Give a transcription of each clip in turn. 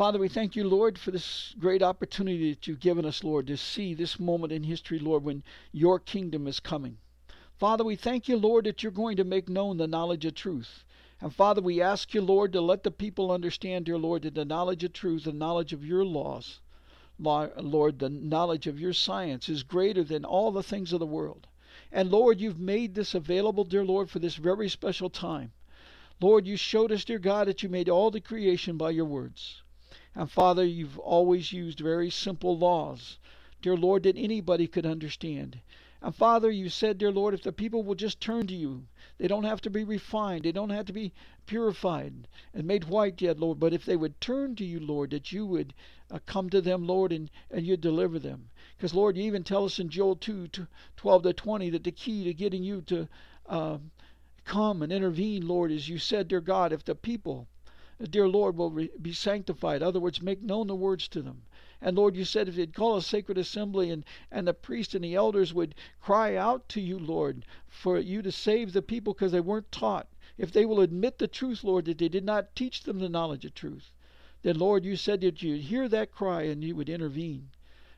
Father, we thank you, Lord, for this great opportunity that you've given us, Lord, to see this moment in history, Lord, when your kingdom is coming. Father, we thank you, Lord, that you're going to make known the knowledge of truth. And Father, we ask you, Lord, to let the people understand, dear Lord, that the knowledge of truth, the knowledge of your laws, Lord, the knowledge of your science is greater than all the things of the world. And Lord, you've made this available, dear Lord, for this very special time. Lord, you showed us, dear God, that you made all the creation by your words. And Father, you've always used very simple laws, dear Lord, that anybody could understand. And Father, you said, dear Lord, if the people will just turn to you, they don't have to be refined, they don't have to be purified and made white yet, Lord, but if they would turn to you, Lord, that you would uh, come to them, Lord, and, and you'd deliver them. Because, Lord, you even tell us in Joel 2 12 to 20 that the key to getting you to uh, come and intervene, Lord, is you said, dear God, if the people, dear Lord, will re- be sanctified, in other words, make known the words to them, and Lord, you said if you'd call a sacred assembly and, and the priest and the elders would cry out to you, Lord, for you to save the people because they weren't taught. If they will admit the truth, Lord, that they did not teach them the knowledge of truth, then, Lord, you said that you'd hear that cry and you would intervene.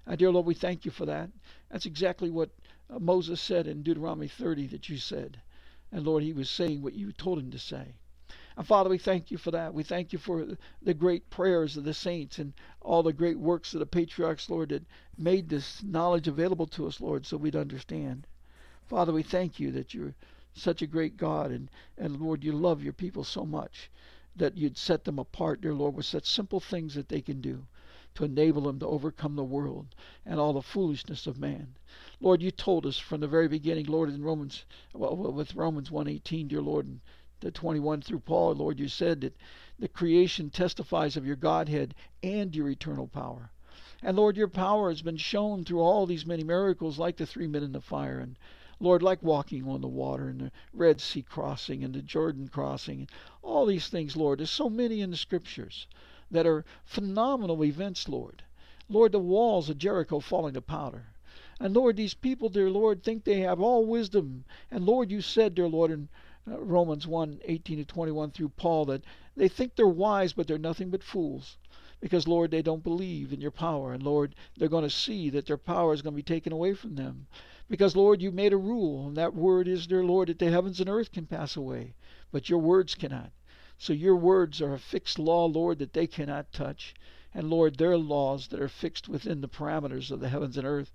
And dear Lord, we thank you for that. That's exactly what uh, Moses said in Deuteronomy 30 that you said. And Lord, he was saying what you told him to say. And Father, we thank you for that. We thank you for the great prayers of the saints and all the great works of the patriarchs, Lord, that made this knowledge available to us, Lord, so we'd understand. Father, we thank you that you're such a great God, and, and Lord, you love your people so much that you'd set them apart, dear Lord, with such simple things that they can do to enable them to overcome the world and all the foolishness of man. Lord, you told us from the very beginning, Lord, in Romans, well, with Romans 1.18, dear Lord, and 21 through Paul, Lord, you said that the creation testifies of your Godhead and your eternal power. And Lord, your power has been shown through all these many miracles, like the three men in the fire, and Lord, like walking on the water, and the Red Sea crossing, and the Jordan crossing, and all these things, Lord. There's so many in the scriptures that are phenomenal events, Lord. Lord, the walls of Jericho falling to powder. And Lord, these people, dear Lord, think they have all wisdom. And Lord, you said, dear Lord, in uh, Romans 1 18 to 21 through Paul that they think they're wise, but they're nothing but fools. Because, Lord, they don't believe in your power. And, Lord, they're going to see that their power is going to be taken away from them. Because, Lord, you made a rule, and that word is, dear Lord, that the heavens and earth can pass away, but your words cannot. So your words are a fixed law, Lord, that they cannot touch. And, Lord, their laws that are fixed within the parameters of the heavens and earth,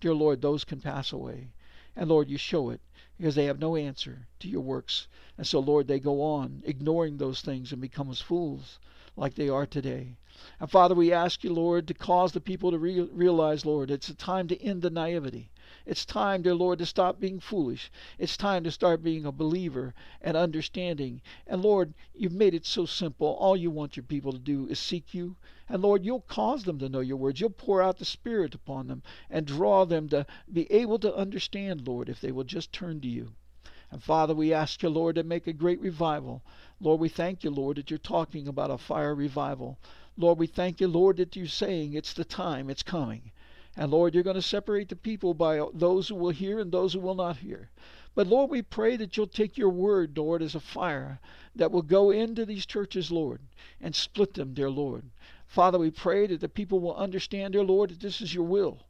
dear Lord, those can pass away. And, Lord, you show it because they have no answer to your works. And so, Lord, they go on ignoring those things and become as fools like they are today. And Father, we ask you, Lord, to cause the people to re- realize, Lord, it's a time to end the naivety. It's time, dear Lord, to stop being foolish. It's time to start being a believer and understanding. And Lord, you've made it so simple. All you want your people to do is seek you. And Lord, you'll cause them to know your words. You'll pour out the Spirit upon them and draw them to be able to understand, Lord, if they will just turn to you. And Father, we ask you, Lord, to make a great revival. Lord, we thank you, Lord, that you're talking about a fire revival. Lord, we thank you, Lord, that you're saying it's the time, it's coming. And Lord, you're going to separate the people by uh, those who will hear and those who will not hear. But Lord, we pray that you'll take your word, Lord, as a fire that will go into these churches, Lord, and split them, dear Lord. Father, we pray that the people will understand, dear Lord, that this is your will.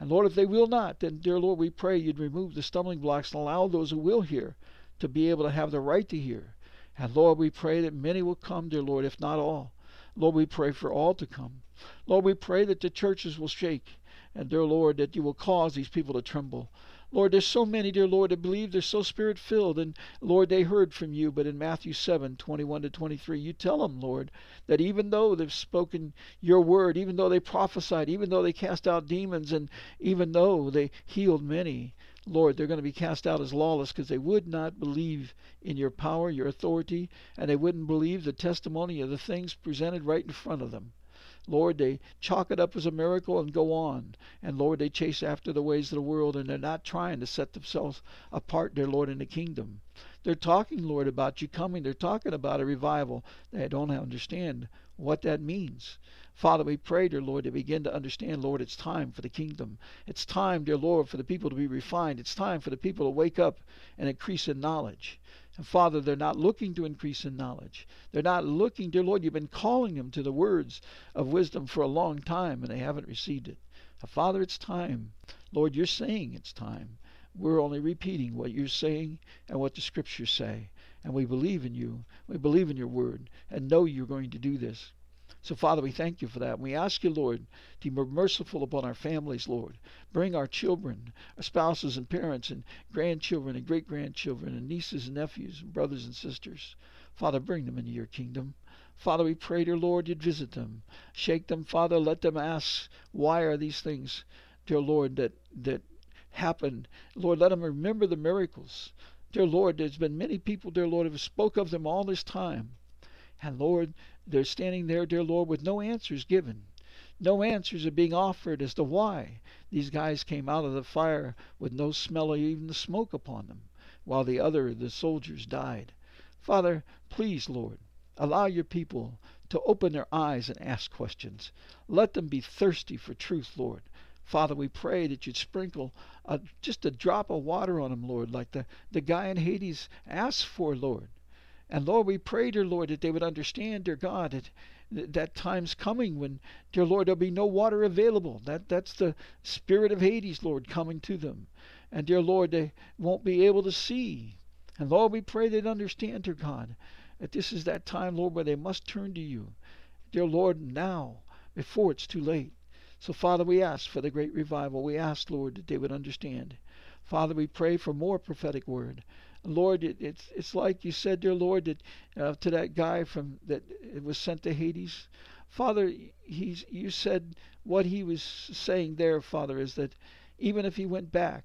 And Lord, if they will not, then, dear Lord, we pray you'd remove the stumbling blocks and allow those who will hear to be able to have the right to hear. And Lord, we pray that many will come, dear Lord, if not all. Lord, we pray for all to come. Lord, we pray that the churches will shake and, dear Lord, that you will cause these people to tremble. Lord, there's so many, dear Lord, that believe they're so spirit filled. And Lord, they heard from you. But in Matthew 7 21 to 23, you tell them, Lord, that even though they've spoken your word, even though they prophesied, even though they cast out demons, and even though they healed many, Lord, they're going to be cast out as lawless because they would not believe in your power, your authority, and they wouldn't believe the testimony of the things presented right in front of them. Lord, they chalk it up as a miracle and go on. And Lord, they chase after the ways of the world and they're not trying to set themselves apart, dear Lord, in the kingdom. They're talking, Lord, about you coming. They're talking about a revival. They don't understand what that means. Father, we pray, dear Lord, to begin to understand, Lord, it's time for the kingdom. It's time, dear Lord, for the people to be refined. It's time for the people to wake up and increase in knowledge. Father, they're not looking to increase in knowledge. They're not looking, dear Lord, you've been calling them to the words of wisdom for a long time and they haven't received it. Father, it's time. Lord, you're saying it's time. We're only repeating what you're saying and what the scriptures say. And we believe in you. We believe in your word and know you're going to do this. So, Father, we thank you for that. We ask you, Lord, to be merciful upon our families, Lord. Bring our children, our spouses and parents, and grandchildren and great grandchildren, and nieces and nephews, and brothers and sisters. Father, bring them into your kingdom. Father, we pray, dear Lord, you'd visit them. Shake them, Father. Let them ask, why are these things, dear Lord, that, that happened? Lord, let them remember the miracles. Dear Lord, there's been many people, dear Lord, who have spoke of them all this time. And Lord, they're standing there, dear Lord, with no answers given. No answers are being offered as to why these guys came out of the fire with no smell of even the smoke upon them, while the other, the soldiers, died. Father, please, Lord, allow your people to open their eyes and ask questions. Let them be thirsty for truth, Lord. Father, we pray that you'd sprinkle a, just a drop of water on them, Lord, like the, the guy in Hades asked for, Lord. And Lord, we pray, dear Lord, that they would understand, dear God, that that time's coming when, dear Lord, there'll be no water available. That that's the spirit of Hades, Lord, coming to them. And dear Lord, they won't be able to see. And Lord, we pray they'd understand, dear God, that this is that time, Lord, where they must turn to you. Dear Lord, now, before it's too late. So, Father, we ask for the great revival. We ask, Lord, that they would understand. Father, we pray for more prophetic word. Lord, it, it's it's like you said, dear Lord, that uh, to that guy from that was sent to Hades, Father, he's you said what he was saying there, Father, is that even if he went back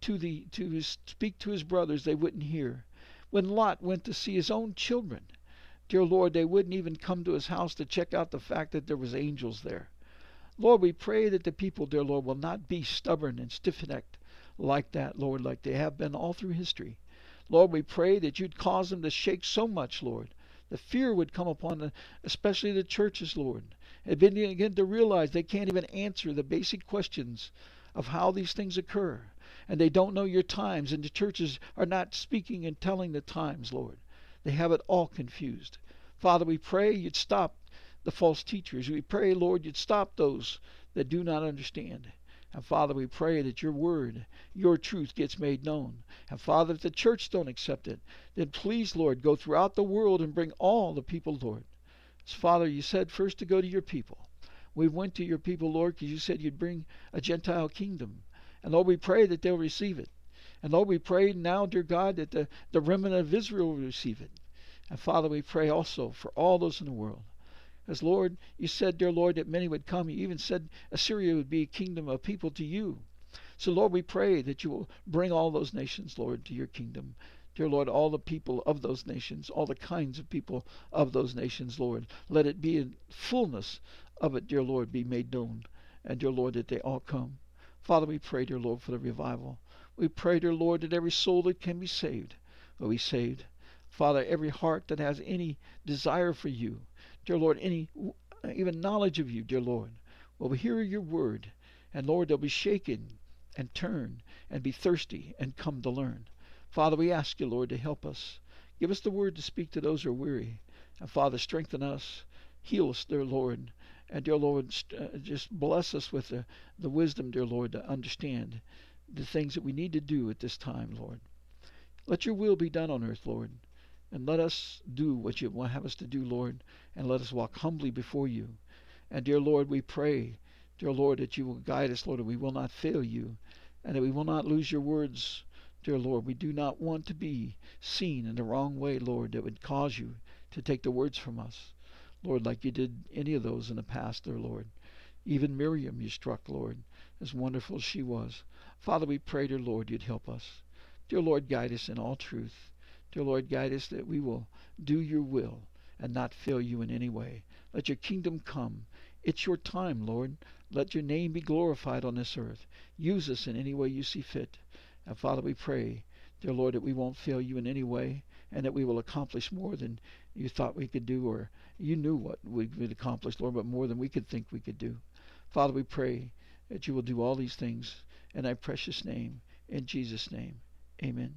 to the to his speak to his brothers, they wouldn't hear. When Lot went to see his own children, dear Lord, they wouldn't even come to his house to check out the fact that there was angels there. Lord, we pray that the people, dear Lord, will not be stubborn and stiff-necked like that, Lord, like they have been all through history. Lord, we pray that you'd cause them to shake so much, Lord. The fear would come upon the, especially the churches, Lord. And begin to realize they can't even answer the basic questions of how these things occur. And they don't know your times, and the churches are not speaking and telling the times, Lord. They have it all confused. Father, we pray you'd stop the false teachers. We pray, Lord, you'd stop those that do not understand. And Father, we pray that your word, your truth gets made known. And Father, if the church don't accept it, then please, Lord, go throughout the world and bring all the people, Lord. So, Father, you said first to go to your people. We went to your people, Lord, because you said you'd bring a Gentile kingdom. And Lord, we pray that they'll receive it. And Lord, we pray now, dear God, that the, the remnant of Israel will receive it. And Father, we pray also for all those in the world. As Lord, you said, dear Lord, that many would come. You even said Assyria would be a kingdom of people to you. So, Lord, we pray that you will bring all those nations, Lord, to your kingdom. Dear Lord, all the people of those nations, all the kinds of people of those nations, Lord, let it be in fullness of it, dear Lord, be made known. And, dear Lord, that they all come. Father, we pray, dear Lord, for the revival. We pray, dear Lord, that every soul that can be saved will be saved. Father, every heart that has any desire for you, dear Lord, any even knowledge of you, dear Lord, will hear your word, and Lord, they'll be shaken and turn and be thirsty and come to learn. Father, we ask you, Lord, to help us. Give us the word to speak to those who are weary. And Father, strengthen us. Heal us, dear Lord. And dear Lord, uh, just bless us with the, the wisdom, dear Lord, to understand the things that we need to do at this time, Lord. Let your will be done on earth, Lord. And let us do what you have us to do, Lord, and let us walk humbly before you. And dear Lord, we pray, dear Lord, that you will guide us, Lord, and we will not fail you, and that we will not lose your words, dear Lord. We do not want to be seen in the wrong way, Lord, that would cause you to take the words from us, Lord, like you did any of those in the past, dear Lord. Even Miriam you struck, Lord, as wonderful as she was. Father, we pray, dear Lord, you'd help us. Dear Lord, guide us in all truth. Dear Lord, guide us that we will do your will and not fail you in any way. Let your kingdom come. It's your time, Lord. Let your name be glorified on this earth. Use us in any way you see fit. And Father, we pray, dear Lord, that we won't fail you in any way and that we will accomplish more than you thought we could do or you knew what we would accomplish, Lord, but more than we could think we could do. Father, we pray that you will do all these things in thy precious name. In Jesus' name, amen.